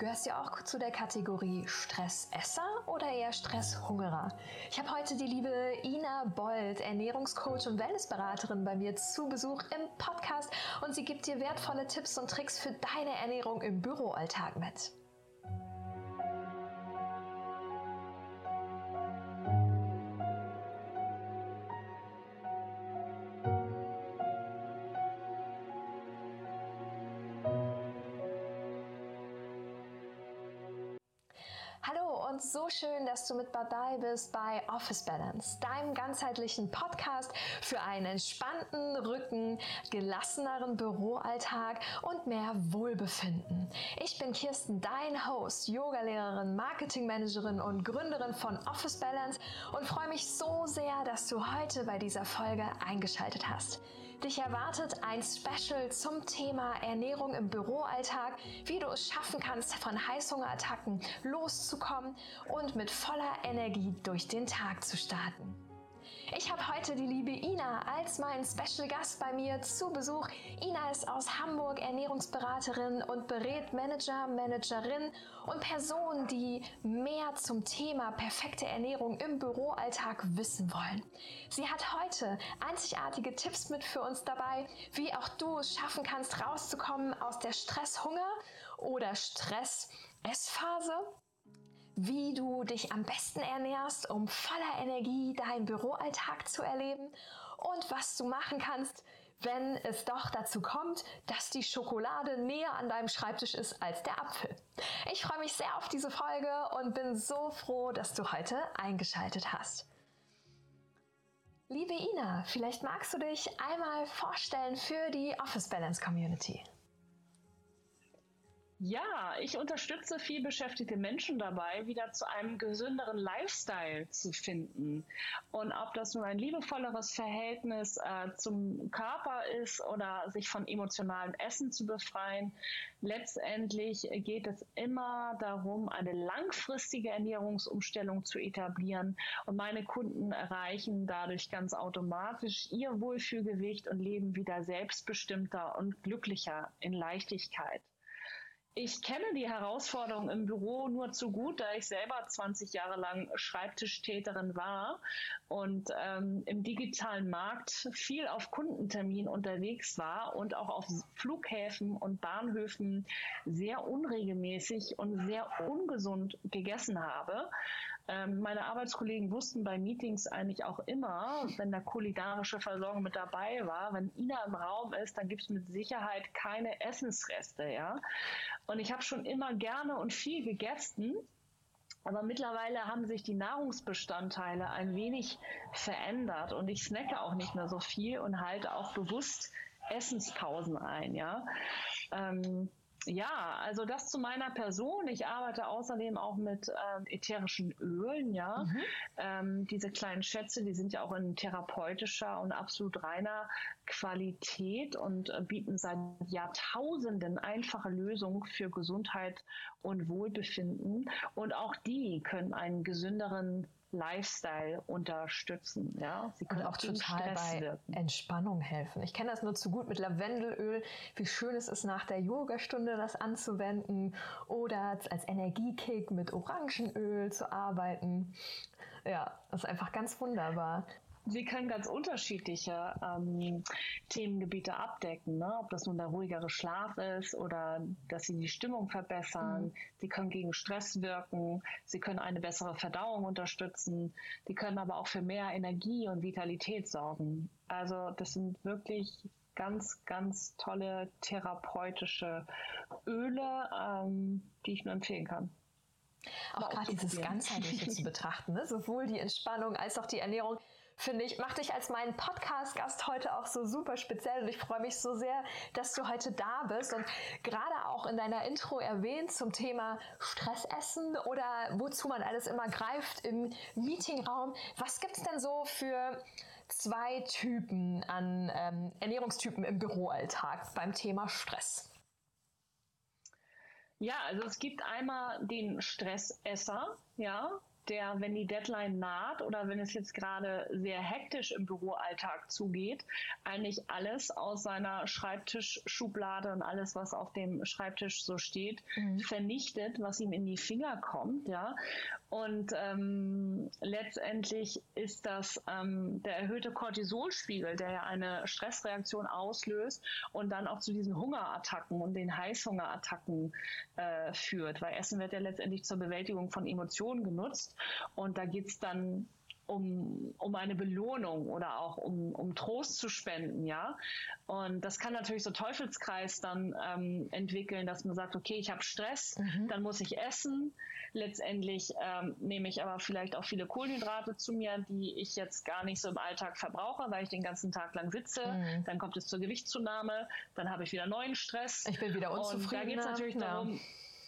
Gehörst du auch zu der Kategorie Stressesser oder eher Stresshungerer? Ich habe heute die liebe Ina Bold, Ernährungscoach und Wellnessberaterin bei mir zu Besuch im Podcast und sie gibt dir wertvolle Tipps und Tricks für deine Ernährung im Büroalltag mit. Dass du mit dabei bist bei Office Balance, deinem ganzheitlichen Podcast für einen entspannten Rücken, gelasseneren Büroalltag und mehr Wohlbefinden. Ich bin Kirsten, dein Host, Yogalehrerin, Marketingmanagerin und Gründerin von Office Balance und freue mich so sehr, dass du heute bei dieser Folge eingeschaltet hast. Dich erwartet ein Special zum Thema Ernährung im Büroalltag, wie du es schaffen kannst, von Heißhungerattacken loszukommen und mit voller Energie durch den Tag zu starten. Ich habe heute die liebe Ina als meinen Special Gast bei mir zu Besuch. Ina ist aus Hamburg Ernährungsberaterin und berät Manager, Managerin und Personen, die mehr zum Thema perfekte Ernährung im Büroalltag wissen wollen. Sie hat heute einzigartige Tipps mit für uns dabei, wie auch du es schaffen kannst, rauszukommen aus der Stresshunger oder Stress-Essphase wie du dich am besten ernährst, um voller Energie deinen Büroalltag zu erleben und was du machen kannst, wenn es doch dazu kommt, dass die Schokolade näher an deinem Schreibtisch ist als der Apfel. Ich freue mich sehr auf diese Folge und bin so froh, dass du heute eingeschaltet hast. Liebe Ina, vielleicht magst du dich einmal vorstellen für die Office Balance Community. Ja, ich unterstütze vielbeschäftigte Menschen dabei, wieder zu einem gesünderen Lifestyle zu finden. Und ob das nun ein liebevolleres Verhältnis äh, zum Körper ist oder sich von emotionalem Essen zu befreien, letztendlich geht es immer darum, eine langfristige Ernährungsumstellung zu etablieren. Und meine Kunden erreichen dadurch ganz automatisch ihr Wohlfühlgewicht und leben wieder selbstbestimmter und glücklicher in Leichtigkeit. Ich kenne die Herausforderung im Büro nur zu gut, da ich selber 20 Jahre lang Schreibtischtäterin war und ähm, im digitalen Markt viel auf Kundentermin unterwegs war und auch auf Flughäfen und Bahnhöfen sehr unregelmäßig und sehr ungesund gegessen habe. Ähm, meine Arbeitskollegen wussten bei Meetings eigentlich auch immer, wenn da kulinarische Versorgung mit dabei war, wenn Ina im Raum ist, dann gibt es mit Sicherheit keine Essensreste, ja. Und ich habe schon immer gerne und viel gegessen. Aber mittlerweile haben sich die Nahrungsbestandteile ein wenig verändert und ich snacke auch nicht mehr so viel und halte auch bewusst Essenspausen ein, ja. Ähm, ja, also das zu meiner Person. Ich arbeite außerdem auch mit ähm, ätherischen Ölen, ja. Mhm. Ähm, diese kleinen Schätze, die sind ja auch in therapeutischer und absolut reiner Qualität und äh, bieten seit Jahrtausenden einfache Lösungen für Gesundheit und Wohlbefinden. Und auch die können einen gesünderen Lifestyle unterstützen. Ja? Sie können und auch total bei wirken. Entspannung helfen. Ich kenne das nur zu gut mit Lavendelöl, wie schön es ist, nach der Yogastunde das anzuwenden oder als Energiekick mit Orangenöl zu arbeiten. Ja, das ist einfach ganz wunderbar. Sie können ganz unterschiedliche ähm, Themengebiete abdecken, ne? ob das nun der ruhigere Schlaf ist oder dass sie die Stimmung verbessern. Mhm. Sie können gegen Stress wirken, sie können eine bessere Verdauung unterstützen, sie können aber auch für mehr Energie und Vitalität sorgen. Also das sind wirklich ganz, ganz tolle therapeutische Öle, ähm, die ich nur empfehlen kann. Auch gerade dieses Ganzheitliche zu betrachten, ne? sowohl die Entspannung als auch die Ernährung finde ich, macht dich als meinen Podcast-Gast heute auch so super speziell und ich freue mich so sehr, dass du heute da bist und gerade auch in deiner Intro erwähnt zum Thema Stressessen oder wozu man alles immer greift im Meetingraum. Was gibt es denn so für zwei Typen an ähm, Ernährungstypen im Büroalltag beim Thema Stress? Ja, also es gibt einmal den Stressesser, ja, der, wenn die Deadline naht oder wenn es jetzt gerade sehr hektisch im Büroalltag zugeht, eigentlich alles aus seiner Schreibtischschublade und alles, was auf dem Schreibtisch so steht, mhm. vernichtet, was ihm in die Finger kommt, ja. Und ähm, letztendlich ist das ähm, der erhöhte Cortisolspiegel, der ja eine Stressreaktion auslöst und dann auch zu diesen Hungerattacken und den Heißhungerattacken äh, führt, weil Essen wird ja letztendlich zur Bewältigung von Emotionen genutzt und da geht es dann um, um eine Belohnung oder auch um, um Trost zu spenden, ja. Und das kann natürlich so Teufelskreis dann ähm, entwickeln, dass man sagt, okay, ich habe Stress, mhm. dann muss ich essen. Letztendlich ähm, nehme ich aber vielleicht auch viele Kohlenhydrate zu mir, die ich jetzt gar nicht so im Alltag verbrauche, weil ich den ganzen Tag lang sitze. Mhm. Dann kommt es zur Gewichtszunahme, dann habe ich wieder neuen Stress. Ich bin wieder unzufrieden. Und da geht es natürlich ja.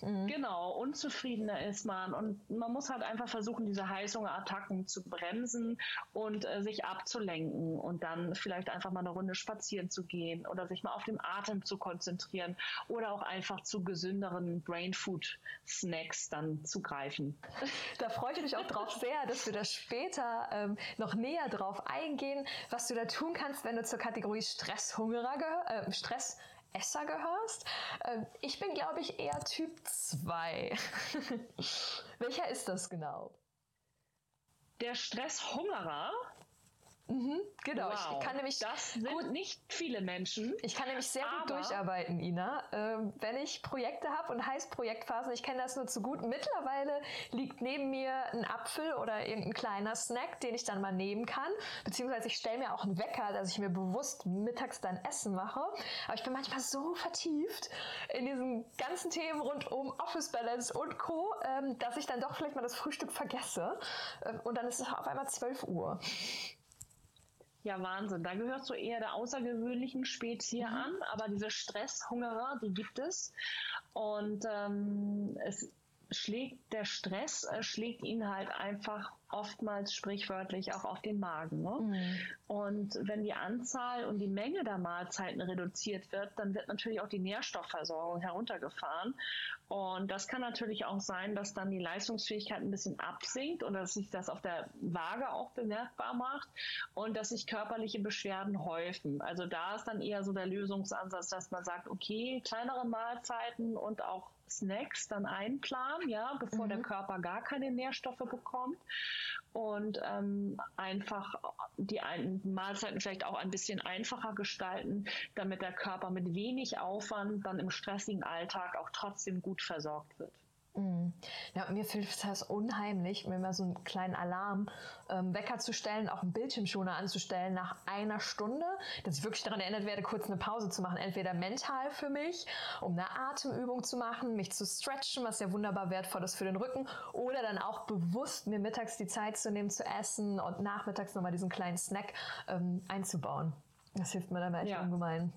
Mhm. Genau, unzufriedener ist man. Und man muss halt einfach versuchen, diese Heißhungerattacken zu bremsen und äh, sich abzulenken und dann vielleicht einfach mal eine Runde spazieren zu gehen oder sich mal auf den Atem zu konzentrieren oder auch einfach zu gesünderen Brain Food Snacks dann zu greifen. Da freue ich mich auch drauf sehr, dass wir da später ähm, noch näher drauf eingehen, was du da tun kannst, wenn du zur Kategorie Stresshungerer gehörst, äh, Stress Esser gehörst. Ähm, ich bin, glaube ich, eher Typ 2. Welcher ist das genau? Der Stresshungerer Mhm, genau, wow. ich, kann nämlich das sind gut, nicht viele Menschen. Ich kann nämlich sehr gut durcharbeiten, Ina. Ähm, wenn ich Projekte habe und heißt Projektphasen, ich kenne das nur zu gut. Mittlerweile liegt neben mir ein Apfel oder irgendein kleiner Snack, den ich dann mal nehmen kann. Beziehungsweise ich stelle mir auch einen Wecker, dass ich mir bewusst mittags dann Essen mache. Aber ich bin manchmal so vertieft in diesen ganzen Themen rund um Office Balance und Co., ähm, dass ich dann doch vielleicht mal das Frühstück vergesse. Ähm, und dann ist es auf einmal 12 Uhr. Ja, Wahnsinn. Da gehörst du eher der außergewöhnlichen Spezie mhm. an, aber diese Stresshungerer, die gibt es. Und ähm, es schlägt der Stress, äh, schlägt ihn halt einfach oftmals sprichwörtlich auch auf den Magen. Ne? Mhm. Und wenn die Anzahl und die Menge der Mahlzeiten reduziert wird, dann wird natürlich auch die Nährstoffversorgung heruntergefahren. Und das kann natürlich auch sein, dass dann die Leistungsfähigkeit ein bisschen absinkt oder dass sich das auf der Waage auch bemerkbar macht und dass sich körperliche Beschwerden häufen. Also da ist dann eher so der Lösungsansatz, dass man sagt, okay, kleinere Mahlzeiten und auch Snacks dann einplanen, ja, bevor mhm. der Körper gar keine Nährstoffe bekommt und ähm, einfach die Mahlzeiten vielleicht auch ein bisschen einfacher gestalten, damit der Körper mit wenig Aufwand dann im stressigen Alltag auch trotzdem gut versorgt wird. Mhm. Ja, mir hilft das unheimlich, mir mal so einen kleinen Alarm ähm, Wecker zu stellen, auch einen Bildschirmschoner anzustellen nach einer Stunde, dass ich wirklich daran erinnert werde, kurz eine Pause zu machen. Entweder mental für mich, um eine Atemübung zu machen, mich zu stretchen, was ja wunderbar wertvoll ist für den Rücken, oder dann auch bewusst mir mittags die Zeit zu nehmen zu essen und nachmittags nochmal diesen kleinen Snack ähm, einzubauen. Das hilft mir dann echt ja. ungemein.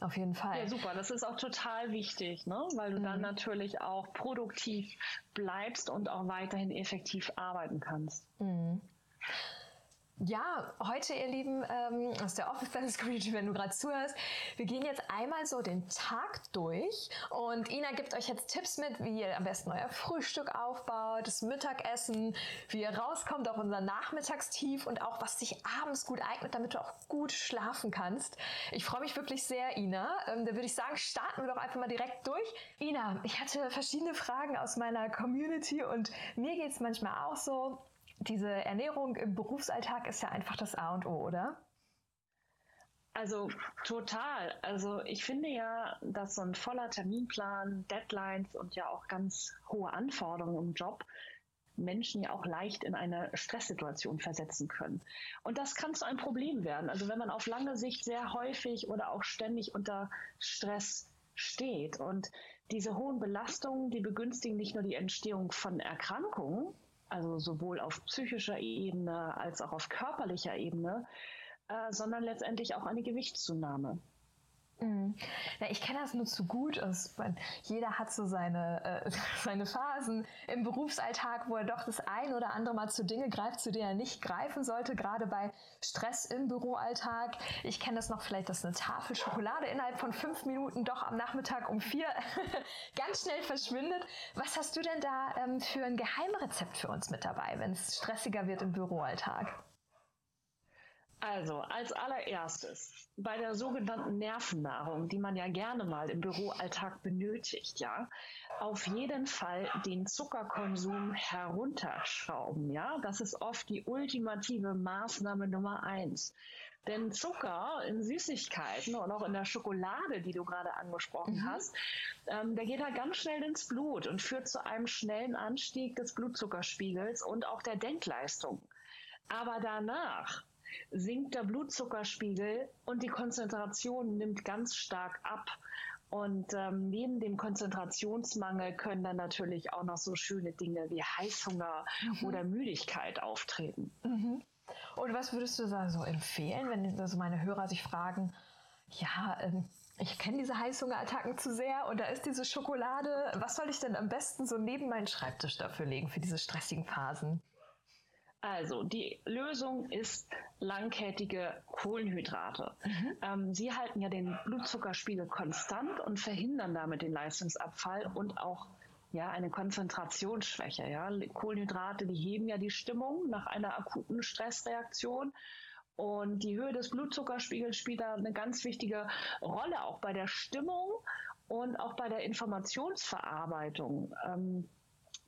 Auf jeden Fall. Ja, super. Das ist auch total wichtig, ne? weil du mhm. dann natürlich auch produktiv bleibst und auch weiterhin effektiv arbeiten kannst. Mhm. Ja, heute, ihr Lieben, ähm, aus der Office Balance Community, wenn du gerade zuhörst, wir gehen jetzt einmal so den Tag durch und Ina gibt euch jetzt Tipps mit, wie ihr am besten euer Frühstück aufbaut, das Mittagessen, wie ihr rauskommt auf unser Nachmittagstief und auch was sich abends gut eignet, damit du auch gut schlafen kannst. Ich freue mich wirklich sehr, Ina. Ähm, da würde ich sagen, starten wir doch einfach mal direkt durch. Ina, ich hatte verschiedene Fragen aus meiner Community und mir geht es manchmal auch so, diese Ernährung im Berufsalltag ist ja einfach das A und O, oder? Also total. Also ich finde ja, dass so ein voller Terminplan, Deadlines und ja auch ganz hohe Anforderungen im Job Menschen ja auch leicht in eine Stresssituation versetzen können. Und das kann zu einem Problem werden. Also wenn man auf lange Sicht sehr häufig oder auch ständig unter Stress steht. Und diese hohen Belastungen, die begünstigen nicht nur die Entstehung von Erkrankungen, also sowohl auf psychischer Ebene als auch auf körperlicher Ebene, äh, sondern letztendlich auch eine Gewichtszunahme. Mhm. Ja, ich kenne das nur zu gut. Also, jeder hat so seine, äh, seine Phasen im Berufsalltag, wo er doch das ein oder andere Mal zu Dinge greift, zu denen er nicht greifen sollte, gerade bei Stress im Büroalltag. Ich kenne das noch vielleicht, dass eine Tafel Schokolade innerhalb von fünf Minuten doch am Nachmittag um vier ganz schnell verschwindet. Was hast du denn da ähm, für ein Geheimrezept für uns mit dabei, wenn es stressiger wird im Büroalltag? Also, als allererstes bei der sogenannten Nervennahrung, die man ja gerne mal im Büroalltag benötigt, ja, auf jeden Fall den Zuckerkonsum herunterschrauben, ja. Das ist oft die ultimative Maßnahme Nummer eins. Denn Zucker in Süßigkeiten und auch in der Schokolade, die du gerade angesprochen mhm. hast, ähm, der geht halt ganz schnell ins Blut und führt zu einem schnellen Anstieg des Blutzuckerspiegels und auch der Denkleistung. Aber danach sinkt der Blutzuckerspiegel und die Konzentration nimmt ganz stark ab. Und ähm, neben dem Konzentrationsmangel können dann natürlich auch noch so schöne Dinge wie Heißhunger mhm. oder Müdigkeit auftreten. Mhm. Und was würdest du da so empfehlen, wenn also meine Hörer sich fragen, ja, ähm, ich kenne diese Heißhungerattacken zu sehr und da ist diese Schokolade. Was soll ich denn am besten so neben meinen Schreibtisch dafür legen für diese stressigen Phasen? Also die Lösung ist langkettige Kohlenhydrate. Mhm. Ähm, sie halten ja den Blutzuckerspiegel konstant und verhindern damit den Leistungsabfall und auch ja, eine Konzentrationsschwäche. Ja. Kohlenhydrate, die heben ja die Stimmung nach einer akuten Stressreaktion. Und die Höhe des Blutzuckerspiegels spielt da eine ganz wichtige Rolle, auch bei der Stimmung und auch bei der Informationsverarbeitung. Ähm,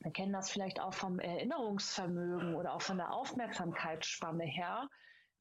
wir kennen das vielleicht auch vom Erinnerungsvermögen oder auch von der Aufmerksamkeitsspanne her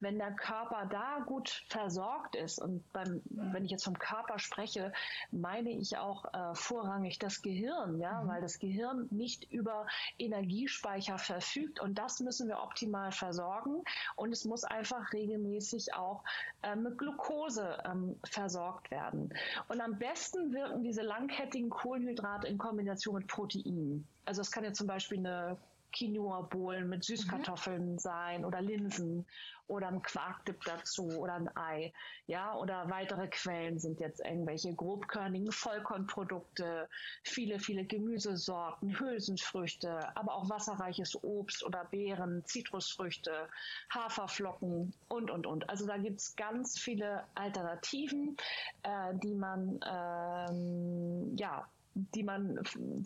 wenn der Körper da gut versorgt ist, und beim, wenn ich jetzt vom Körper spreche, meine ich auch äh, vorrangig das Gehirn, ja, mhm. weil das Gehirn nicht über Energiespeicher verfügt und das müssen wir optimal versorgen und es muss einfach regelmäßig auch äh, mit Glucose ähm, versorgt werden. Und am besten wirken diese langkettigen Kohlenhydrate in Kombination mit Proteinen. Also es kann ja zum Beispiel eine Quinoa-Bohlen mit Süßkartoffeln mhm. sein oder Linsen oder ein Quarkdip dazu oder ein Ei. Ja, oder weitere Quellen sind jetzt irgendwelche grobkörnigen Vollkornprodukte, viele, viele Gemüsesorten, Hülsenfrüchte, aber auch wasserreiches Obst oder Beeren, Zitrusfrüchte, Haferflocken und, und, und. Also da gibt es ganz viele Alternativen, äh, die man, ähm, ja, die man,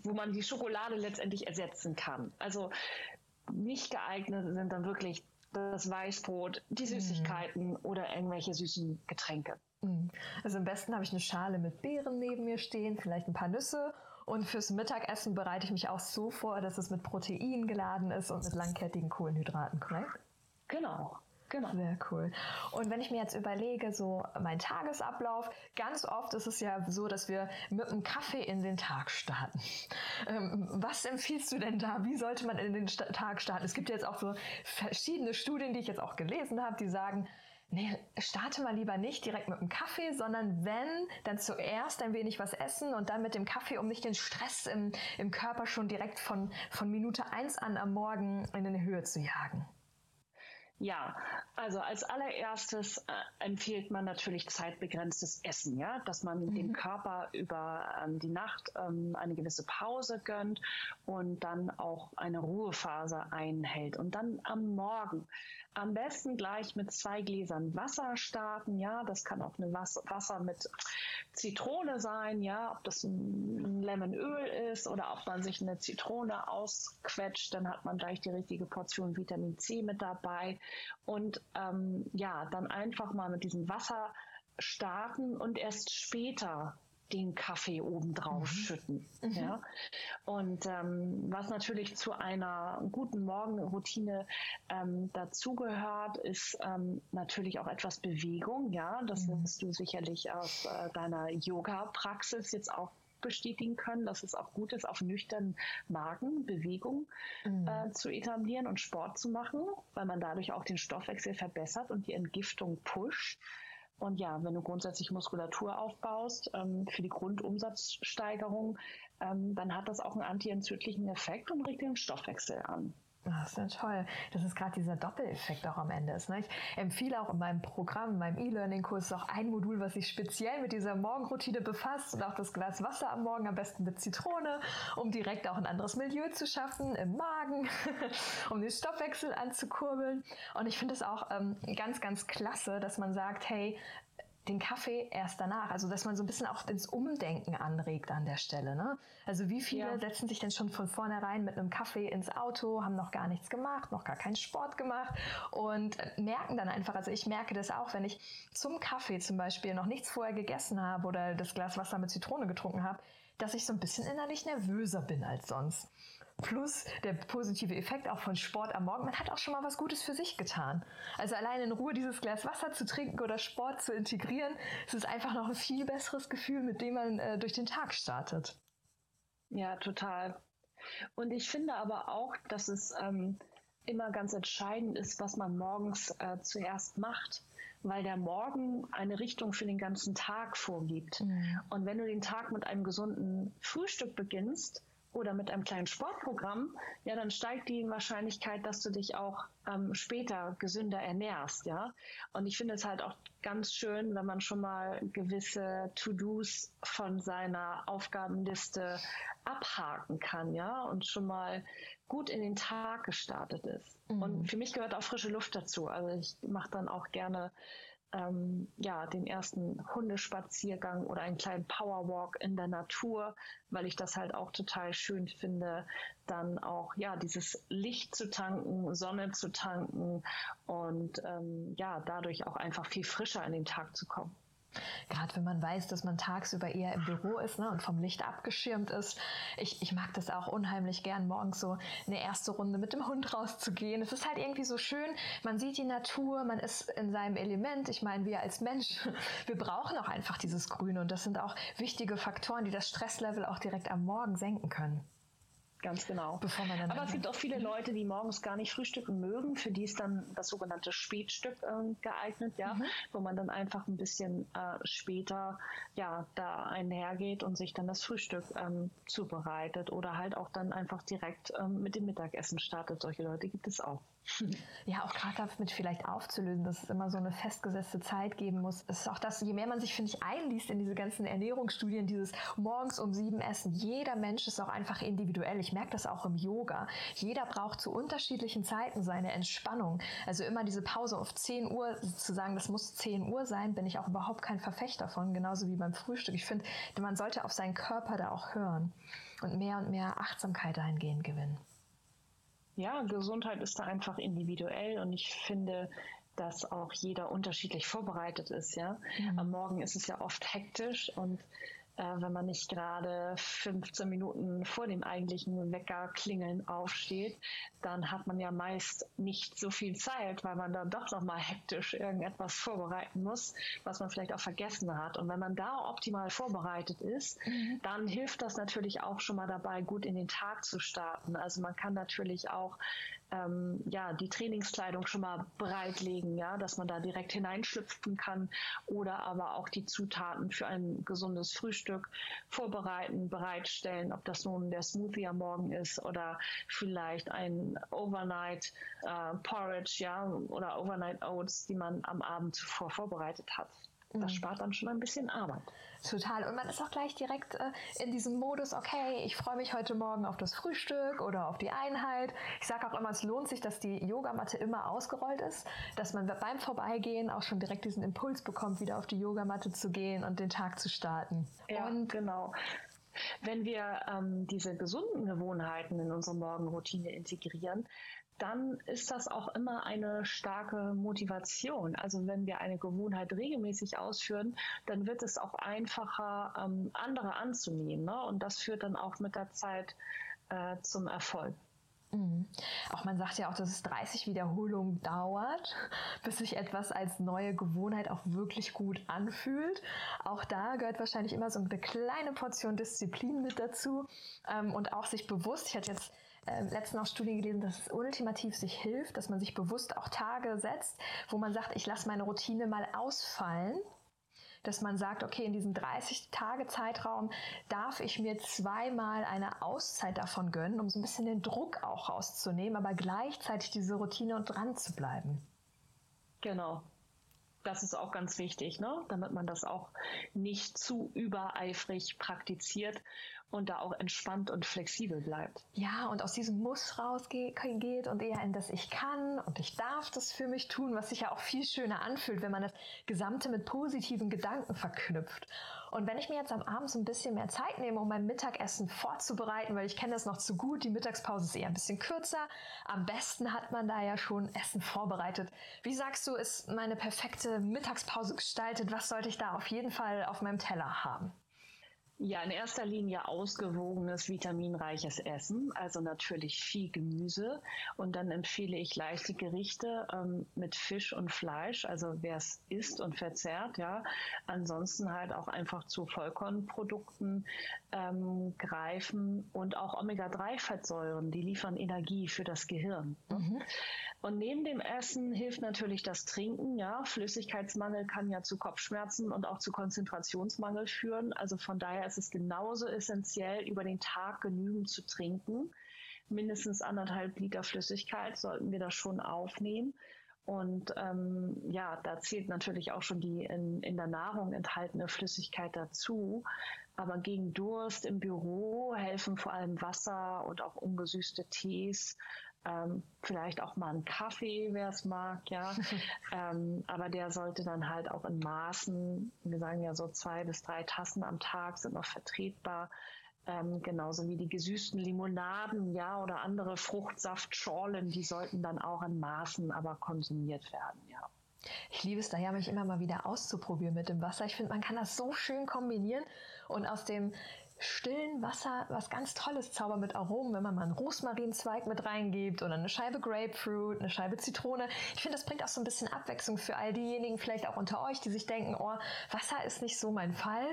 wo man die Schokolade letztendlich ersetzen kann. Also nicht geeignet sind dann wirklich das Weißbrot, die mhm. Süßigkeiten mm. oder irgendwelche süßen Getränke. Mm. Also am besten habe ich eine Schale mit Beeren neben mir stehen, vielleicht ein paar Nüsse. Und fürs Mittagessen bereite ich mich auch so vor, dass es mit Protein geladen ist und mit langkettigen Kohlenhydraten, korrekt? Genau. Genau. Sehr cool. Und wenn ich mir jetzt überlege, so mein Tagesablauf, ganz oft ist es ja so, dass wir mit einem Kaffee in den Tag starten. Ähm, was empfiehlst du denn da? Wie sollte man in den Tag starten? Es gibt jetzt auch so verschiedene Studien, die ich jetzt auch gelesen habe, die sagen, nee, starte mal lieber nicht direkt mit dem Kaffee, sondern wenn, dann zuerst ein wenig was essen und dann mit dem Kaffee, um nicht den Stress im, im Körper schon direkt von, von Minute eins an am Morgen in eine Höhe zu jagen. Ja, also als allererstes äh, empfiehlt man natürlich zeitbegrenztes Essen, ja, dass man mhm. dem Körper über ähm, die Nacht ähm, eine gewisse Pause gönnt und dann auch eine Ruhephase einhält und dann am Morgen am besten gleich mit zwei Gläsern Wasser starten, ja, das kann auch eine Wasser, mit Zitrone sein, ja, ob das ein Lemonöl ist oder ob man sich eine Zitrone ausquetscht, dann hat man gleich die richtige Portion Vitamin C mit dabei. Und ähm, ja, dann einfach mal mit diesem Wasser starten und erst später den Kaffee obendrauf mhm. schütten. Mhm. Ja? Und ähm, was natürlich zu einer guten Morgenroutine ähm, dazugehört, ist ähm, natürlich auch etwas Bewegung. Ja, das mhm. wirst du sicherlich aus äh, deiner Yoga-Praxis jetzt auch bestätigen können, dass es auch gut ist, auf nüchternen Magen Bewegung mhm. äh, zu etablieren und Sport zu machen, weil man dadurch auch den Stoffwechsel verbessert und die Entgiftung pusht. Und ja, wenn du grundsätzlich Muskulatur aufbaust ähm, für die Grundumsatzsteigerung, ähm, dann hat das auch einen antientzündlichen Effekt und regt den Stoffwechsel an. Das ist ja toll. Das ist gerade dieser Doppeleffekt auch am Ende ist. Ne? Ich empfehle auch in meinem Programm, in meinem E-Learning-Kurs auch ein Modul, was sich speziell mit dieser Morgenroutine befasst und auch das Glas Wasser am Morgen am besten mit Zitrone, um direkt auch ein anderes Milieu zu schaffen im Magen, um den Stoffwechsel anzukurbeln. Und ich finde es auch ähm, ganz, ganz klasse, dass man sagt, hey, den Kaffee erst danach. Also dass man so ein bisschen auch ins Umdenken anregt an der Stelle. Ne? Also wie viele ja. setzen sich denn schon von vornherein mit einem Kaffee ins Auto, haben noch gar nichts gemacht, noch gar keinen Sport gemacht und merken dann einfach, also ich merke das auch, wenn ich zum Kaffee zum Beispiel noch nichts vorher gegessen habe oder das Glas Wasser mit Zitrone getrunken habe, dass ich so ein bisschen innerlich nervöser bin als sonst. Plus der positive Effekt auch von Sport am Morgen. Man hat auch schon mal was Gutes für sich getan. Also allein in Ruhe dieses Glas Wasser zu trinken oder Sport zu integrieren, es ist einfach noch ein viel besseres Gefühl, mit dem man äh, durch den Tag startet. Ja, total. Und ich finde aber auch, dass es ähm, immer ganz entscheidend ist, was man morgens äh, zuerst macht weil der Morgen eine Richtung für den ganzen Tag vorgibt. Mhm. Und wenn du den Tag mit einem gesunden Frühstück beginnst, oder mit einem kleinen Sportprogramm, ja, dann steigt die Wahrscheinlichkeit, dass du dich auch ähm, später gesünder ernährst, ja. Und ich finde es halt auch ganz schön, wenn man schon mal gewisse To-Dos von seiner Aufgabenliste abhaken kann, ja, und schon mal gut in den Tag gestartet ist. Mhm. Und für mich gehört auch frische Luft dazu. Also ich mache dann auch gerne ähm, ja, den ersten Hundespaziergang oder einen kleinen Powerwalk in der Natur, weil ich das halt auch total schön finde, dann auch ja dieses Licht zu tanken, Sonne zu tanken und ähm, ja dadurch auch einfach viel frischer in den Tag zu kommen. Gerade wenn man weiß, dass man tagsüber eher im Büro ist ne, und vom Licht abgeschirmt ist. Ich, ich mag das auch unheimlich gern, morgens so eine erste Runde mit dem Hund rauszugehen. Es ist halt irgendwie so schön. Man sieht die Natur, man ist in seinem Element. Ich meine, wir als Mensch, wir brauchen auch einfach dieses Grüne und das sind auch wichtige Faktoren, die das Stresslevel auch direkt am Morgen senken können. Ganz genau. Aber es gibt auch viele Leute, die morgens gar nicht frühstücken mögen. Für die ist dann das sogenannte Spätstück äh, geeignet, ja, mhm. wo man dann einfach ein bisschen äh, später ja da einhergeht und sich dann das Frühstück ähm, zubereitet oder halt auch dann einfach direkt ähm, mit dem Mittagessen startet. Solche Leute gibt es auch. Ja, auch gerade damit vielleicht aufzulösen, dass es immer so eine festgesetzte Zeit geben muss. Es ist auch das, je mehr man sich, finde ich, einliest in diese ganzen Ernährungsstudien, dieses morgens um sieben Essen. Jeder Mensch ist auch einfach individuell. Ich merke das auch im Yoga. Jeder braucht zu unterschiedlichen Zeiten seine Entspannung. Also immer diese Pause auf 10 Uhr zu sagen, das muss 10 Uhr sein, bin ich auch überhaupt kein Verfechter von, genauso wie beim Frühstück. Ich finde, man sollte auf seinen Körper da auch hören und mehr und mehr Achtsamkeit dahingehend gewinnen ja, Gesundheit ist da einfach individuell und ich finde, dass auch jeder unterschiedlich vorbereitet ist, ja. Mhm. Am Morgen ist es ja oft hektisch und wenn man nicht gerade 15 Minuten vor dem eigentlichen Weckerklingeln aufsteht, dann hat man ja meist nicht so viel Zeit, weil man dann doch nochmal hektisch irgendetwas vorbereiten muss, was man vielleicht auch vergessen hat. Und wenn man da optimal vorbereitet ist, mhm. dann hilft das natürlich auch schon mal dabei, gut in den Tag zu starten. Also man kann natürlich auch ähm, ja, die Trainingskleidung schon mal bereitlegen, ja, dass man da direkt hineinschlüpfen kann oder aber auch die Zutaten für ein gesundes Frühstück vorbereiten, bereitstellen, ob das nun der Smoothie am Morgen ist oder vielleicht ein Overnight äh, Porridge, ja, oder Overnight Oats, die man am Abend zuvor vorbereitet hat. Das mhm. spart dann schon ein bisschen Arbeit. Total. Und man ist auch gleich direkt äh, in diesem Modus, okay, ich freue mich heute Morgen auf das Frühstück oder auf die Einheit. Ich sage auch immer, es lohnt sich, dass die Yogamatte immer ausgerollt ist, dass man beim Vorbeigehen auch schon direkt diesen Impuls bekommt, wieder auf die Yogamatte zu gehen und den Tag zu starten. Ja, und genau. Wenn wir ähm, diese gesunden Gewohnheiten in unsere Morgenroutine integrieren, dann ist das auch immer eine starke Motivation. Also wenn wir eine Gewohnheit regelmäßig ausführen, dann wird es auch einfacher, ähm, andere anzunehmen. Ne? Und das führt dann auch mit der Zeit äh, zum Erfolg. Mhm. Auch man sagt ja auch, dass es 30 Wiederholungen dauert, bis sich etwas als neue Gewohnheit auch wirklich gut anfühlt. Auch da gehört wahrscheinlich immer so eine kleine Portion Disziplin mit dazu ähm, und auch sich bewusst, ich hatte jetzt äh, letztens auch Studien gelesen, dass es ultimativ sich hilft, dass man sich bewusst auch Tage setzt, wo man sagt, ich lasse meine Routine mal ausfallen dass man sagt, okay, in diesem 30 Tage Zeitraum darf ich mir zweimal eine Auszeit davon gönnen, um so ein bisschen den Druck auch rauszunehmen, aber gleichzeitig diese Routine und dran zu bleiben. Genau, das ist auch ganz wichtig, ne? damit man das auch nicht zu übereifrig praktiziert und da auch entspannt und flexibel bleibt. Ja, und aus diesem Muss rausgeht und eher in das Ich kann und ich darf das für mich tun, was sich ja auch viel schöner anfühlt, wenn man das Gesamte mit positiven Gedanken verknüpft. Und wenn ich mir jetzt am Abend so ein bisschen mehr Zeit nehme, um mein Mittagessen vorzubereiten, weil ich kenne das noch zu gut, die Mittagspause ist eher ein bisschen kürzer. Am besten hat man da ja schon Essen vorbereitet. Wie sagst du, ist meine perfekte Mittagspause gestaltet? Was sollte ich da auf jeden Fall auf meinem Teller haben? Ja, in erster Linie ausgewogenes, vitaminreiches Essen, also natürlich viel Gemüse. Und dann empfehle ich leichte Gerichte ähm, mit Fisch und Fleisch, also wer es isst und verzehrt, ja. Ansonsten halt auch einfach zu Vollkornprodukten ähm, greifen und auch Omega-3-Fettsäuren, die liefern Energie für das Gehirn. Ne? Mhm. Und neben dem Essen hilft natürlich das Trinken. Ja, Flüssigkeitsmangel kann ja zu Kopfschmerzen und auch zu Konzentrationsmangel führen. Also von daher ist es genauso essentiell, über den Tag genügend zu trinken. Mindestens anderthalb Liter Flüssigkeit sollten wir da schon aufnehmen. Und ähm, ja, da zählt natürlich auch schon die in, in der Nahrung enthaltene Flüssigkeit dazu. Aber gegen Durst im Büro helfen vor allem Wasser und auch ungesüßte Tees ähm, vielleicht auch mal einen Kaffee, wer es mag, ja. ähm, aber der sollte dann halt auch in Maßen, wir sagen ja so zwei bis drei Tassen am Tag sind noch vertretbar. Ähm, genauso wie die gesüßten Limonaden, ja, oder andere Fruchtsaftschorlen, die sollten dann auch in Maßen aber konsumiert werden, ja. Ich liebe es daher, mich immer mal wieder auszuprobieren mit dem Wasser. Ich finde, man kann das so schön kombinieren und aus dem stillen Wasser was ganz Tolles zaubern mit Aromen, wenn man mal einen Rosmarinzweig mit reingibt oder eine Scheibe Grapefruit, eine Scheibe Zitrone. Ich finde, das bringt auch so ein bisschen Abwechslung für all diejenigen vielleicht auch unter euch, die sich denken, oh, Wasser ist nicht so mein Fall.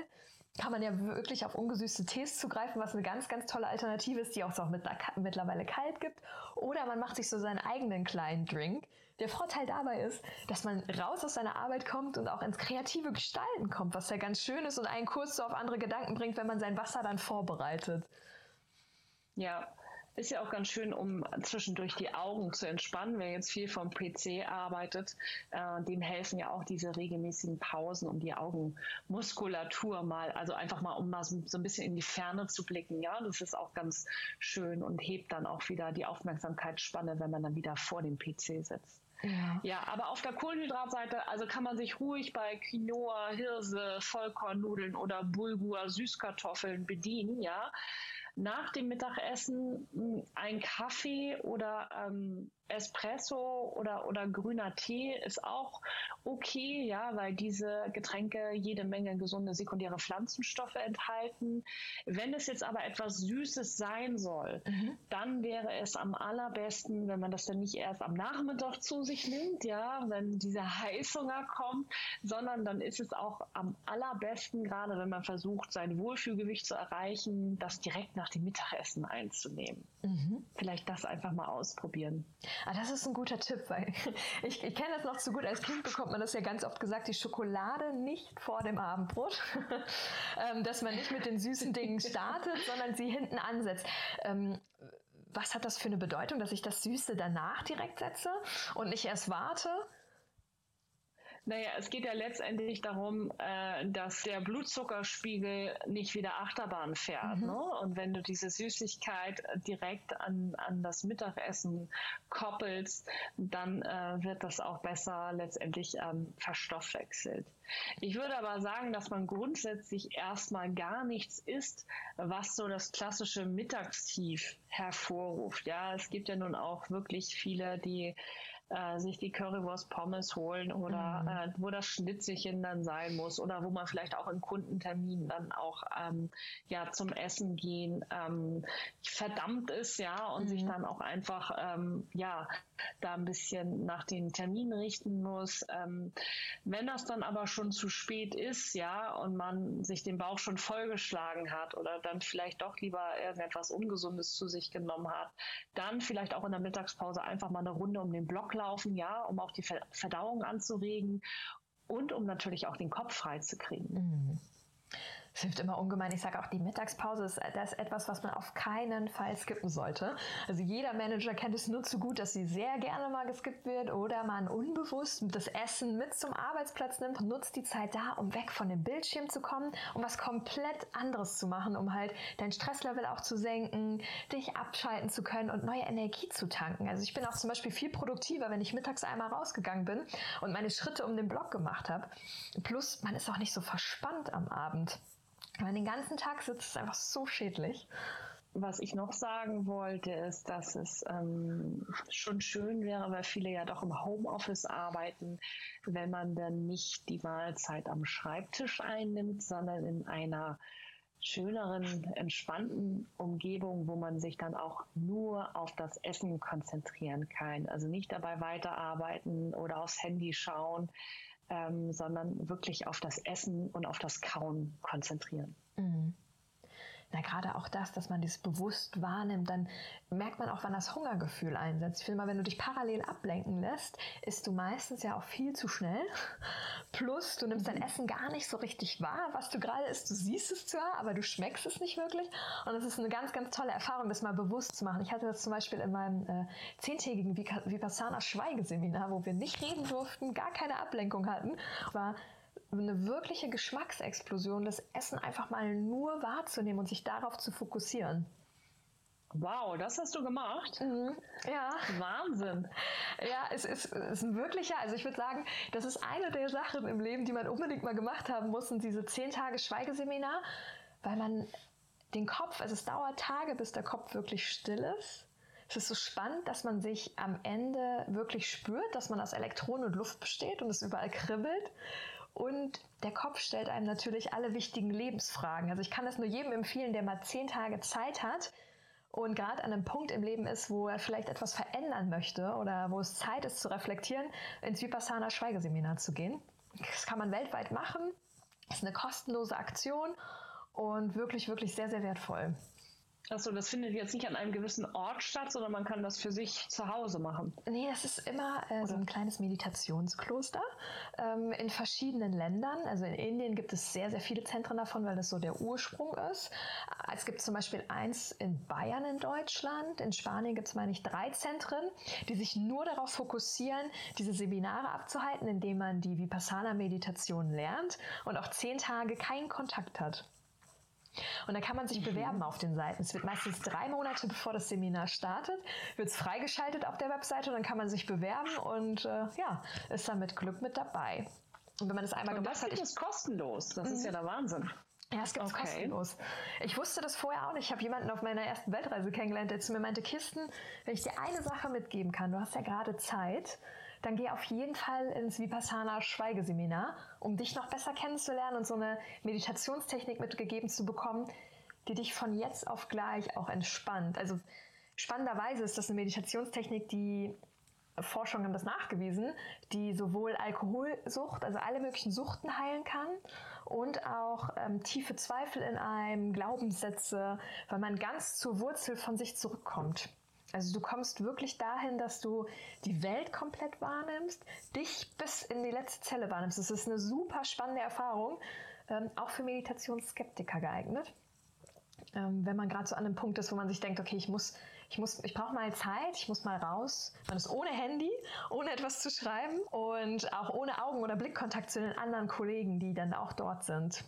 Kann man ja wirklich auf ungesüßte Tees zugreifen, was eine ganz, ganz tolle Alternative ist, die auch, auch mittlerweile kalt gibt. Oder man macht sich so seinen eigenen kleinen Drink der Vorteil dabei ist, dass man raus aus seiner Arbeit kommt und auch ins kreative Gestalten kommt, was ja ganz schön ist und einen kurz so auf andere Gedanken bringt, wenn man sein Wasser dann vorbereitet. Ja, ist ja auch ganz schön, um zwischendurch die Augen zu entspannen. Wer jetzt viel vom PC arbeitet, äh, dem helfen ja auch diese regelmäßigen Pausen, um die Augenmuskulatur mal, also einfach mal, um mal so, so, ein bisschen in die Ferne zu blicken. Ja, das ist auch ganz schön und hebt dann auch wieder die Aufmerksamkeitsspanne, wenn man dann wieder vor dem PC sitzt. Ja. ja, aber auf der Kohlenhydratseite, also kann man sich ruhig bei Quinoa, Hirse, Vollkornnudeln oder Bulgur, Süßkartoffeln bedienen, ja. Nach dem Mittagessen hm, ein Kaffee oder ähm, Espresso oder, oder grüner Tee ist auch okay, ja, weil diese Getränke jede Menge gesunde sekundäre Pflanzenstoffe enthalten. Wenn es jetzt aber etwas Süßes sein soll, mhm. dann wäre es am allerbesten, wenn man das dann nicht erst am Nachmittag zu sich nimmt, ja, wenn dieser Heißhunger kommt, sondern dann ist es auch am allerbesten, gerade wenn man versucht, sein Wohlfühlgewicht zu erreichen, das direkt nach dem Mittagessen einzunehmen. Mhm. Vielleicht das einfach mal ausprobieren. Ah, das ist ein guter Tipp, weil ich, ich kenne das noch zu gut. Als Kind bekommt man das ja ganz oft gesagt, die Schokolade nicht vor dem Abendbrot. Ähm, dass man nicht mit den süßen Dingen startet, sondern sie hinten ansetzt. Ähm, was hat das für eine Bedeutung, dass ich das Süße danach direkt setze und nicht erst warte? Naja, es geht ja letztendlich darum, äh, dass der Blutzuckerspiegel nicht wieder Achterbahn fährt. Mhm. Ne? Und wenn du diese Süßigkeit direkt an, an das Mittagessen koppelst, dann äh, wird das auch besser letztendlich ähm, verstoffwechselt. Ich würde aber sagen, dass man grundsätzlich erstmal gar nichts isst, was so das klassische Mittagstief hervorruft. Ja, es gibt ja nun auch wirklich viele, die äh, sich die Currywurst Pommes holen oder mhm. äh, wo das Schnitzelchen dann sein muss oder wo man vielleicht auch in Kundenterminen dann auch ähm, ja zum Essen gehen ähm, verdammt ist ja und mhm. sich dann auch einfach ähm, ja da ein bisschen nach den Terminen richten muss. Ähm, wenn das dann aber schon zu spät ist, ja, und man sich den Bauch schon vollgeschlagen hat oder dann vielleicht doch lieber irgendetwas Ungesundes zu sich genommen hat, dann vielleicht auch in der Mittagspause einfach mal eine Runde um den Block laufen, ja, um auch die Verdauung anzuregen und um natürlich auch den Kopf frei zu kriegen. Mhm. Es hilft immer ungemein. Ich sage auch, die Mittagspause ist das ist etwas, was man auf keinen Fall skippen sollte. Also jeder Manager kennt es nur zu gut, dass sie sehr gerne mal geskippt wird oder man unbewusst das Essen mit zum Arbeitsplatz nimmt und nutzt die Zeit da, um weg von dem Bildschirm zu kommen, um was komplett anderes zu machen, um halt dein Stresslevel auch zu senken, dich abschalten zu können und neue Energie zu tanken. Also ich bin auch zum Beispiel viel produktiver, wenn ich mittags einmal rausgegangen bin und meine Schritte um den Block gemacht habe. Plus, man ist auch nicht so verspannt am Abend. Man den ganzen Tag sitzt, es einfach so schädlich. Was ich noch sagen wollte, ist, dass es ähm, schon schön wäre, weil viele ja doch im Homeoffice arbeiten, wenn man dann nicht die Mahlzeit am Schreibtisch einnimmt, sondern in einer schöneren, entspannten Umgebung, wo man sich dann auch nur auf das Essen konzentrieren kann. Also nicht dabei weiterarbeiten oder aufs Handy schauen, ähm, sondern wirklich auf das Essen und auf das Kauen konzentrieren. Mhm na gerade auch das, dass man das bewusst wahrnimmt, dann merkt man auch, wann das Hungergefühl einsetzt. Ich finde mal, wenn du dich parallel ablenken lässt, isst du meistens ja auch viel zu schnell. Plus, du nimmst dein mhm. Essen gar nicht so richtig wahr, was du gerade isst. Du siehst es zwar, aber du schmeckst es nicht wirklich. Und es ist eine ganz, ganz tolle Erfahrung, das mal bewusst zu machen. Ich hatte das zum Beispiel in meinem äh, zehntägigen Vipassana Schweigeseminar, wo wir nicht reden durften, gar keine Ablenkung hatten. War eine wirkliche Geschmacksexplosion, das Essen einfach mal nur wahrzunehmen und sich darauf zu fokussieren. Wow, das hast du gemacht? Mhm. Ja. Wahnsinn. Ja, es ist, es ist ein wirklicher, also ich würde sagen, das ist eine der Sachen im Leben, die man unbedingt mal gemacht haben muss, und diese zehn Tage Schweigeseminar, weil man den Kopf, also es dauert Tage, bis der Kopf wirklich still ist. Es ist so spannend, dass man sich am Ende wirklich spürt, dass man aus Elektronen und Luft besteht und es überall kribbelt. Und der Kopf stellt einem natürlich alle wichtigen Lebensfragen. Also ich kann das nur jedem empfehlen, der mal zehn Tage Zeit hat und gerade an einem Punkt im Leben ist, wo er vielleicht etwas verändern möchte oder wo es Zeit ist zu reflektieren, ins Vipassana Schweigeseminar zu gehen. Das kann man weltweit machen. Das ist eine kostenlose Aktion und wirklich, wirklich sehr, sehr wertvoll. Achso, das findet jetzt nicht an einem gewissen Ort statt, sondern man kann das für sich zu Hause machen. Nee, das ist immer äh, so ein kleines Meditationskloster ähm, in verschiedenen Ländern. Also in Indien gibt es sehr, sehr viele Zentren davon, weil das so der Ursprung ist. Es gibt zum Beispiel eins in Bayern in Deutschland. In Spanien gibt es, meine ich, drei Zentren, die sich nur darauf fokussieren, diese Seminare abzuhalten, indem man die Vipassana-Meditation lernt und auch zehn Tage keinen Kontakt hat. Und dann kann man sich mhm. bewerben auf den Seiten. Es wird meistens drei Monate bevor das Seminar startet, wird es freigeschaltet auf der Webseite und dann kann man sich bewerben und äh, ja, ist dann mit Glück mit dabei. Und wenn man das einmal und gemacht das hat, ist kostenlos. Das mhm. ist ja der Wahnsinn. Ja, es gibt okay. kostenlos. Ich wusste das vorher auch nicht. Ich habe jemanden auf meiner ersten Weltreise kennengelernt, der zu mir meinte, Kisten, wenn ich dir eine Sache mitgeben kann, du hast ja gerade Zeit, dann geh auf jeden Fall ins Vipassana Schweigeseminar, um dich noch besser kennenzulernen und so eine Meditationstechnik mitgegeben zu bekommen, die dich von jetzt auf gleich auch entspannt. Also spannenderweise ist das eine Meditationstechnik, die Forschungen haben das nachgewiesen, die sowohl Alkoholsucht, also alle möglichen Suchten heilen kann und auch ähm, tiefe Zweifel in einem, Glaubenssätze, weil man ganz zur Wurzel von sich zurückkommt. Also du kommst wirklich dahin, dass du die Welt komplett wahrnimmst, dich bis in die letzte Zelle wahrnimmst. Das ist eine super spannende Erfahrung, ähm, auch für Meditationsskeptiker geeignet. Ähm, wenn man gerade so an einem Punkt ist, wo man sich denkt, okay, ich muss, ich muss, ich brauche mal Zeit, ich muss mal raus. Man ist ohne Handy, ohne etwas zu schreiben und auch ohne Augen- oder Blickkontakt zu den anderen Kollegen, die dann auch dort sind.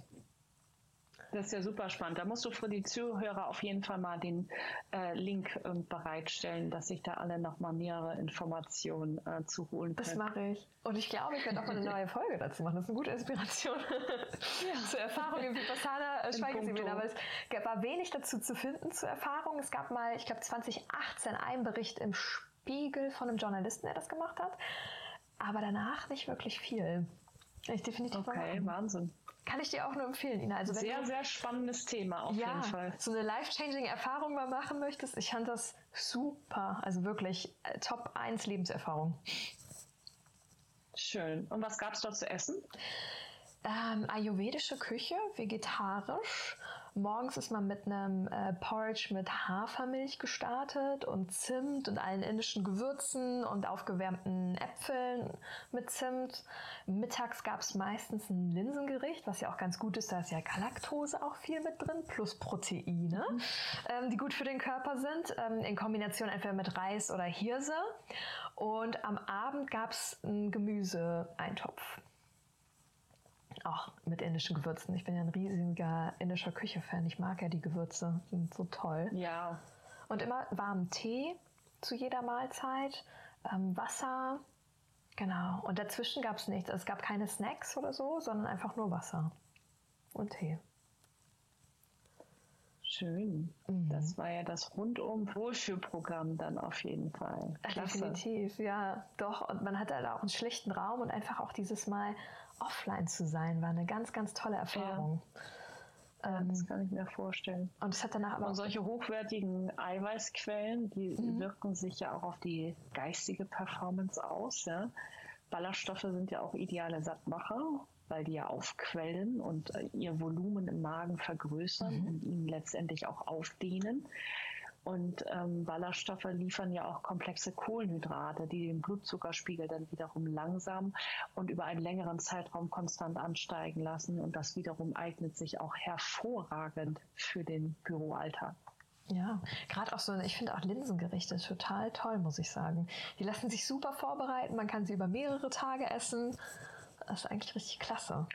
Das ist ja super spannend. Da musst du für die Zuhörer auf jeden Fall mal den äh, Link äh, bereitstellen, dass sich da alle nochmal nähere Informationen äh, zu holen können. Das mache ich. Und ich glaube, ich werde auch mal eine neue Folge dazu machen. Das ist eine gute Inspiration ja. zur Erfahrung im Vipassana äh, Schweigeseminar. Aber es war wenig dazu zu finden zur Erfahrung. Es gab mal, ich glaube 2018 einen Bericht im Spiegel von einem Journalisten, der das gemacht hat. Aber danach nicht wirklich viel. Ich definitiv Okay, Wahnsinn. Kann ich dir auch nur empfehlen, Ina. Also sehr, sehr spannendes Thema auf ja, jeden Fall. So eine life-changing Erfahrung mal machen möchtest, ich fand das super. Also wirklich äh, Top 1 Lebenserfahrung. Schön. Und was gab es dort zu essen? Ähm, ayurvedische Küche, vegetarisch Morgens ist man mit einem äh, Porridge mit Hafermilch gestartet und Zimt und allen indischen Gewürzen und aufgewärmten Äpfeln mit Zimt. Mittags gab es meistens ein Linsengericht, was ja auch ganz gut ist, da ist ja Galaktose auch viel mit drin, plus Proteine, mhm. ähm, die gut für den Körper sind, ähm, in Kombination entweder mit Reis oder Hirse. Und am Abend gab es einen Gemüseeintopf. Auch mit indischen Gewürzen. Ich bin ja ein riesiger indischer Küche-Fan. Ich mag ja die Gewürze, die sind so toll. Ja. Und immer warmen Tee zu jeder Mahlzeit, ähm, Wasser, genau. Und dazwischen gab es nichts. Also es gab keine Snacks oder so, sondern einfach nur Wasser und Tee. Schön. Mhm. Das war ja das rundum Wohlfühlprogramm dann auf jeden Fall. Klasse. Definitiv, ja, doch. Und man hatte halt auch einen schlichten Raum und einfach auch dieses Mal offline zu sein, war eine ganz, ganz tolle Erfahrung. Ja. Ähm, das kann ich mir vorstellen. Und es hat danach aber und solche hochwertigen Eiweißquellen, die mhm. wirken sich ja auch auf die geistige Performance aus. Ja? Ballaststoffe sind ja auch ideale Sattmacher weil die ja aufquellen und äh, ihr Volumen im Magen vergrößern mhm. und ihn letztendlich auch aufdehnen. Und ähm, Ballaststoffe liefern ja auch komplexe Kohlenhydrate, die den Blutzuckerspiegel dann wiederum langsam und über einen längeren Zeitraum konstant ansteigen lassen. Und das wiederum eignet sich auch hervorragend für den Büroalltag. Ja, gerade auch so, ich finde auch Linsengerichte total toll, muss ich sagen. Die lassen sich super vorbereiten, man kann sie über mehrere Tage essen. Das ist eigentlich richtig klasse.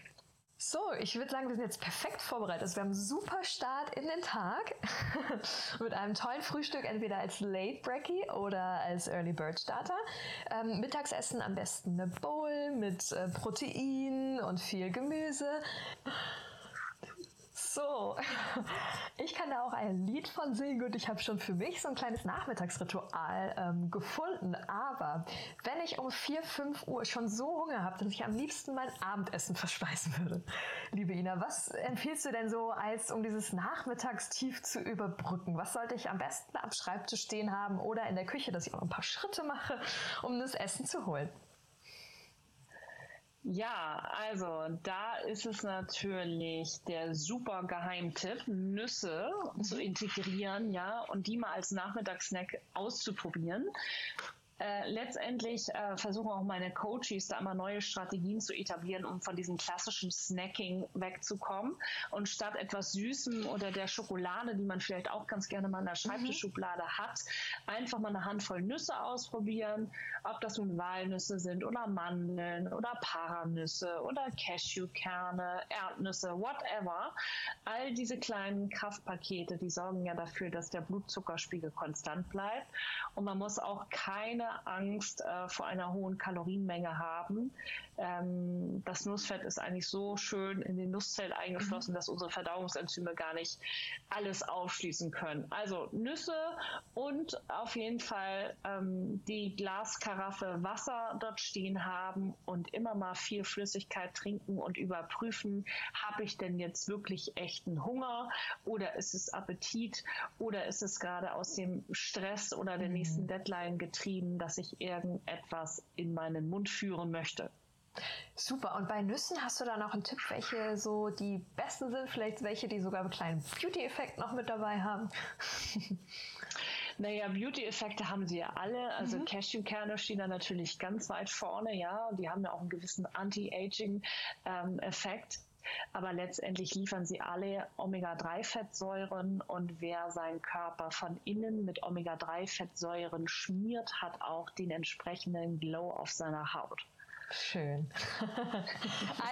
So, ich würde sagen, wir sind jetzt perfekt vorbereitet. Also wir haben einen super Start in den Tag mit einem tollen Frühstück, entweder als Late Brekkie oder als Early Bird Starter. Ähm, Mittagsessen am besten eine Bowl mit äh, Protein und viel Gemüse. So, ich kann da auch ein Lied von singen und ich habe schon für mich so ein kleines Nachmittagsritual ähm, gefunden. Aber wenn ich um 4, 5 Uhr schon so Hunger habe, dass ich am liebsten mein Abendessen verspeisen würde, liebe Ina, was empfiehlst du denn so, als um dieses Nachmittagstief zu überbrücken? Was sollte ich am besten am Schreibtisch stehen haben oder in der Küche, dass ich auch ein paar Schritte mache, um das Essen zu holen? Ja, also da ist es natürlich der super Geheimtipp, Nüsse mhm. zu integrieren, ja, und die mal als Nachmittagssnack auszuprobieren. Äh, letztendlich äh, versuchen auch meine Coaches da immer neue Strategien zu etablieren, um von diesem klassischen Snacking wegzukommen. Und statt etwas Süßem oder der Schokolade, die man vielleicht auch ganz gerne mal in der Schreibtischschublade mhm. hat, einfach mal eine Handvoll Nüsse ausprobieren, ob das nun Walnüsse sind oder Mandeln oder Paranüsse oder Cashewkerne, Erdnüsse, whatever. All diese kleinen Kraftpakete, die sorgen ja dafür, dass der Blutzuckerspiegel konstant bleibt. Und man muss auch keine Angst äh, vor einer hohen Kalorienmenge haben. Ähm, das Nussfett ist eigentlich so schön in den Nusszell eingeschlossen, mhm. dass unsere Verdauungsenzyme gar nicht alles aufschließen können. Also Nüsse und auf jeden Fall ähm, die Glaskaraffe Wasser dort stehen haben und immer mal viel Flüssigkeit trinken und überprüfen, habe ich denn jetzt wirklich echten Hunger oder ist es Appetit oder ist es gerade aus dem Stress oder der mhm. nächsten Deadline getrieben, dass ich irgendetwas in meinen Mund führen möchte. Super. Und bei Nüssen hast du da noch einen Tipp, welche so die besten sind? Vielleicht welche, die sogar einen kleinen Beauty-Effekt noch mit dabei haben? Naja, Beauty-Effekte haben sie ja alle. Also mhm. Cashewkerne stehen da natürlich ganz weit vorne, ja. Und die haben ja auch einen gewissen Anti-Aging-Effekt. Ähm, aber letztendlich liefern sie alle Omega-3-Fettsäuren und wer seinen Körper von innen mit Omega-3-Fettsäuren schmiert, hat auch den entsprechenden Glow auf seiner Haut. Schön.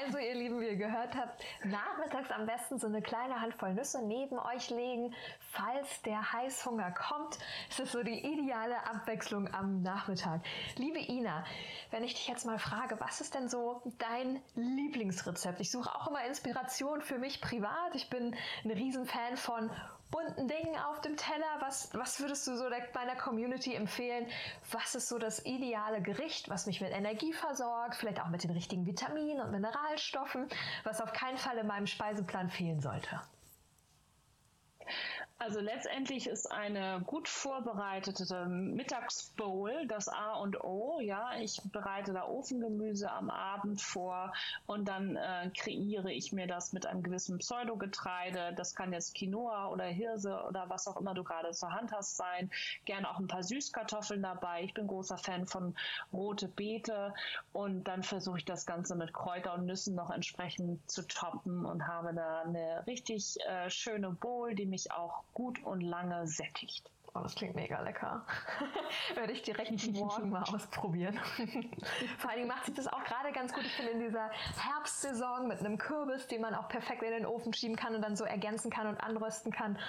also ihr Lieben, wie ihr gehört habt, nachmittags am besten so eine kleine Handvoll Nüsse neben euch legen, falls der Heißhunger kommt. Es ist so die ideale Abwechslung am Nachmittag. Liebe Ina, wenn ich dich jetzt mal frage, was ist denn so dein Lieblingsrezept? Ich suche auch immer Inspiration für mich privat. Ich bin ein Riesenfan von bunten Dingen auf dem Teller. Was, was würdest du so meiner Community empfehlen? Was ist so das ideale Gericht, was mich mit Energie versorgt, vielleicht auch mit den richtigen Vitaminen und Mineralstoffen, was auf keinen Fall in meinem Speiseplan fehlen sollte? Also letztendlich ist eine gut vorbereitete Mittagsbowl das A und O. Ja, ich bereite da Ofengemüse am Abend vor und dann äh, kreiere ich mir das mit einem gewissen Pseudogetreide. Das kann jetzt Quinoa oder Hirse oder was auch immer du gerade zur Hand hast sein. Gerne auch ein paar Süßkartoffeln dabei. Ich bin großer Fan von rote Beete und dann versuche ich das Ganze mit Kräuter und Nüssen noch entsprechend zu toppen und habe da eine richtig äh, schöne Bowl, die mich auch gut und lange sättigt. Oh, das klingt mega lecker. Werde ich direkt morgen mal ausprobieren. Vor allen Dingen macht sich das auch gerade ganz gut. Ich finde in dieser Herbstsaison mit einem Kürbis, den man auch perfekt in den Ofen schieben kann und dann so ergänzen kann und anrösten kann.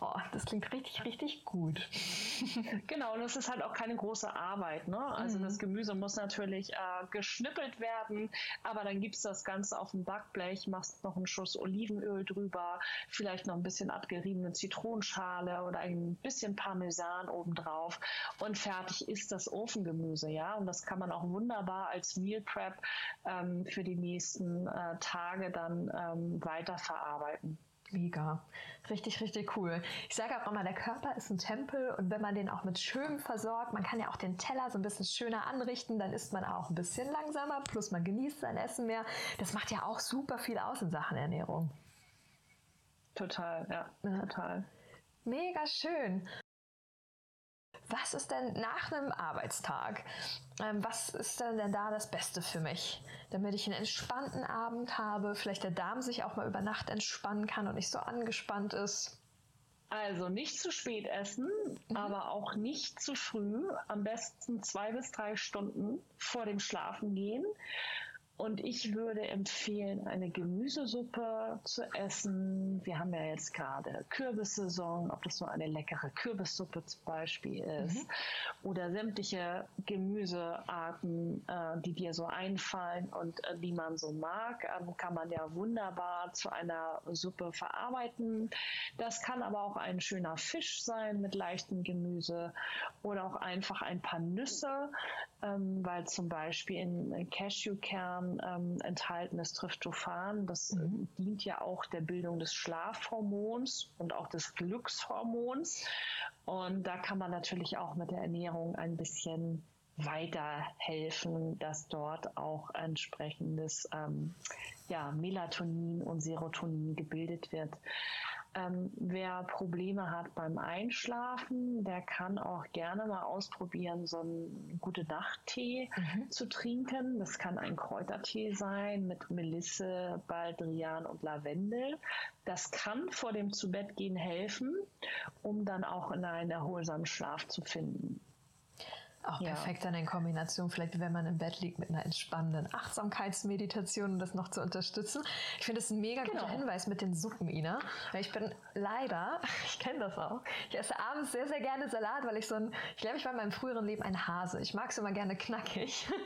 Oh, das klingt richtig, richtig gut. genau, und es ist halt auch keine große Arbeit. Ne? Also mhm. das Gemüse muss natürlich äh, geschnippelt werden, aber dann gibst du das Ganze auf dem Backblech, machst noch einen Schuss Olivenöl drüber, vielleicht noch ein bisschen abgeriebene Zitronenschale oder ein bisschen Parmesan obendrauf und fertig ist das Ofengemüse. Ja, und das kann man auch wunderbar als Meal Prep ähm, für die nächsten äh, Tage dann ähm, weiterverarbeiten. Mega. Richtig, richtig cool. Ich sage auch immer, der Körper ist ein Tempel und wenn man den auch mit Schönem versorgt, man kann ja auch den Teller so ein bisschen schöner anrichten, dann isst man auch ein bisschen langsamer, plus man genießt sein Essen mehr. Das macht ja auch super viel aus in Sachen Ernährung. Total, ja, ja. total. Mega schön. Was ist denn nach einem Arbeitstag? Ähm, was ist denn, denn da das Beste für mich? Damit ich einen entspannten Abend habe, vielleicht der Darm sich auch mal über Nacht entspannen kann und nicht so angespannt ist. Also nicht zu spät essen, mhm. aber auch nicht zu früh. Am besten zwei bis drei Stunden vor dem Schlafen gehen. Und ich würde empfehlen, eine Gemüsesuppe zu essen. Wir haben ja jetzt gerade Kürbissaison, ob das nur eine leckere Kürbissuppe zum Beispiel ist mhm. oder sämtliche Gemüsearten, äh, die dir so einfallen und äh, die man so mag, äh, kann man ja wunderbar zu einer Suppe verarbeiten. Das kann aber auch ein schöner Fisch sein mit leichtem Gemüse oder auch einfach ein paar Nüsse, ähm, weil zum Beispiel in Cashewkern ähm, enthaltenes Tryptophan. Das äh, mhm. dient ja auch der Bildung des Schlafhormons und auch des Glückshormons. Und da kann man natürlich auch mit der Ernährung ein bisschen weiterhelfen, dass dort auch entsprechendes ähm, ja, Melatonin und Serotonin gebildet wird. Ähm, wer Probleme hat beim Einschlafen, der kann auch gerne mal ausprobieren, so einen gute Nacht-Tee mhm. zu trinken. Das kann ein Kräutertee sein mit Melisse, Baldrian und Lavendel. Das kann vor dem Zubettgehen helfen, um dann auch in einen erholsamen Schlaf zu finden. Auch ja. perfekt dann in Kombination, vielleicht wenn man im Bett liegt mit einer entspannenden Achtsamkeitsmeditation, um das noch zu unterstützen. Ich finde das ein mega genau. guter Hinweis mit den Suppen, Ina. Weil ich bin leider, ich kenne das auch, ich esse abends sehr, sehr gerne Salat, weil ich so ein, ich glaube, ich war in meinem früheren Leben ein Hase. Ich mag es immer gerne knackig.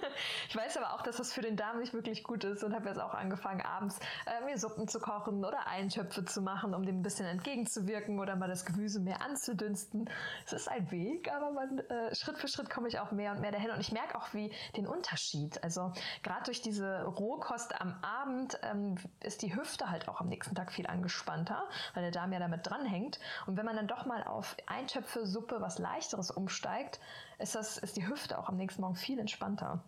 Ich weiß aber auch, dass das für den Darm nicht wirklich gut ist und habe jetzt auch angefangen, abends äh, mir Suppen zu kochen oder Eintöpfe zu machen, um dem ein bisschen entgegenzuwirken oder mal das Gemüse mehr anzudünsten. Es ist ein Weg, aber man, äh, Schritt für Schritt komme ich auch mehr und mehr dahin und ich merke auch wie den Unterschied. Also gerade durch diese Rohkost am Abend ähm, ist die Hüfte halt auch am nächsten Tag viel angespannter, weil der Darm ja damit dranhängt. Und wenn man dann doch mal auf Eintöpfe, Suppe, was leichteres umsteigt, ist, das, ist die Hüfte auch am nächsten Morgen viel entspannter.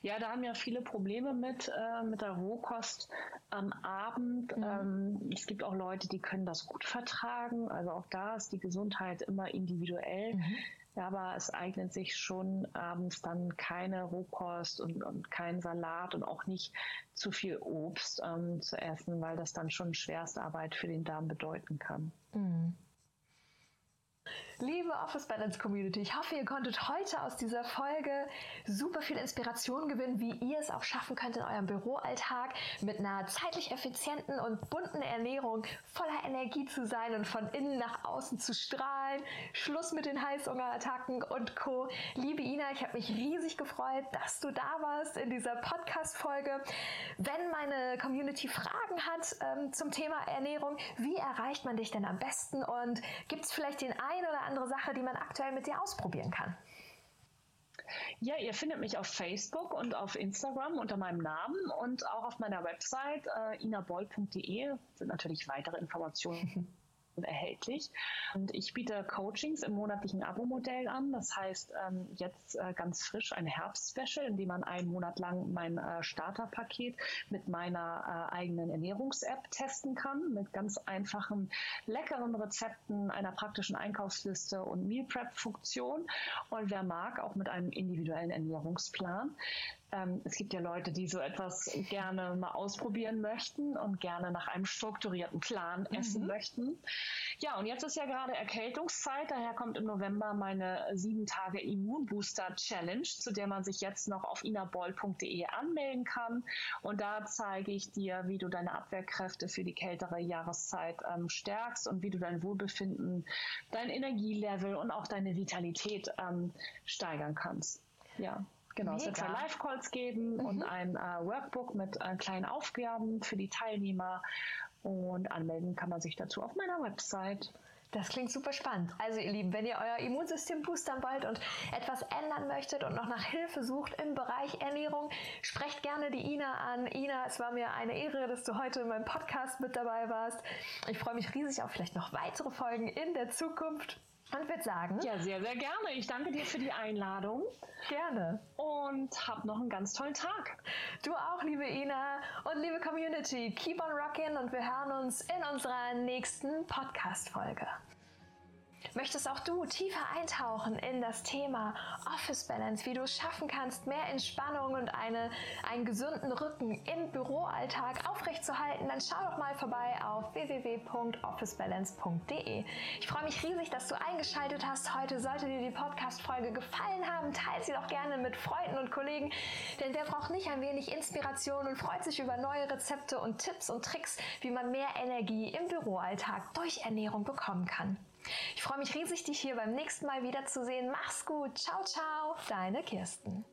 Ja, da haben ja viele Probleme mit, äh, mit der Rohkost am Abend. Mhm. Ähm, es gibt auch Leute, die können das gut vertragen. Also auch da ist die Gesundheit immer individuell. Mhm. Ja, aber es eignet sich schon abends dann keine Rohkost und, und kein Salat und auch nicht zu viel Obst ähm, zu essen, weil das dann schon Schwerstarbeit für den Darm bedeuten kann. Mhm. Liebe Office Balance Community, ich hoffe, ihr konntet heute aus dieser Folge super viel Inspiration gewinnen, wie ihr es auch schaffen könnt, in eurem Büroalltag mit einer zeitlich effizienten und bunten Ernährung voller Energie zu sein und von innen nach außen zu strahlen. Schluss mit den Heißhungerattacken und Co. Liebe Ina, ich habe mich riesig gefreut, dass du da warst in dieser Podcast-Folge. Wenn meine Community Fragen hat ähm, zum Thema Ernährung, wie erreicht man dich denn am besten und gibt es vielleicht den einen oder andere Sache, die man aktuell mit dir ausprobieren kann? Ja, ihr findet mich auf Facebook und auf Instagram unter meinem Namen und auch auf meiner Website äh, inaboll.de sind natürlich weitere Informationen erhältlich. Und ich biete Coachings im monatlichen Abo-Modell an. Das heißt, ähm, jetzt äh, ganz frisch ein Herbst-Special, in dem man einen Monat lang mein äh, Starterpaket mit meiner äh, eigenen Ernährungs-App testen kann, mit ganz einfachen, leckeren Rezepten, einer praktischen Einkaufsliste und Meal Prep-Funktion. Und wer mag, auch mit einem individuellen Ernährungsplan. Ähm, es gibt ja Leute, die so etwas gerne mal ausprobieren möchten und gerne nach einem strukturierten Plan essen mhm. möchten. Ja, und jetzt ist ja gerade Erkältungszeit, daher kommt im November meine sieben Tage Immunbooster Challenge, zu der man sich jetzt noch auf inaboll.de anmelden kann. Und da zeige ich dir, wie du deine Abwehrkräfte für die kältere Jahreszeit ähm, stärkst und wie du dein Wohlbefinden, dein Energielevel und auch deine Vitalität ähm, steigern kannst. Ja. Genau, Mega. es wird zwei Live-Calls geben mhm. und ein äh, Workbook mit äh, kleinen Aufgaben für die Teilnehmer. Und anmelden kann man sich dazu auf meiner Website. Das klingt super spannend. Also ihr Lieben, wenn ihr euer Immunsystem boostern wollt und etwas ändern möchtet und noch nach Hilfe sucht im Bereich Ernährung, sprecht gerne die Ina an. Ina, es war mir eine Ehre, dass du heute in meinem Podcast mit dabei warst. Ich freue mich riesig auf vielleicht noch weitere Folgen in der Zukunft. Und würde sagen. Ja, sehr, sehr gerne. Ich danke dir für die Einladung. Gerne. Und hab noch einen ganz tollen Tag. Du auch, liebe Ina und liebe Community. Keep on rocking und wir hören uns in unserer nächsten Podcast-Folge. Möchtest auch du tiefer eintauchen in das Thema Office Balance, wie du es schaffen kannst, mehr Entspannung und eine, einen gesunden Rücken im Büroalltag aufrechtzuerhalten, dann schau doch mal vorbei auf www.officebalance.de. Ich freue mich riesig, dass du eingeschaltet hast heute. Sollte dir die Podcast-Folge gefallen haben, teile sie doch gerne mit Freunden und Kollegen, denn wer braucht nicht ein wenig Inspiration und freut sich über neue Rezepte und Tipps und Tricks, wie man mehr Energie im Büroalltag durch Ernährung bekommen kann. Ich freue mich riesig, dich hier beim nächsten Mal wiederzusehen. Mach's gut. Ciao, ciao. Deine Kirsten.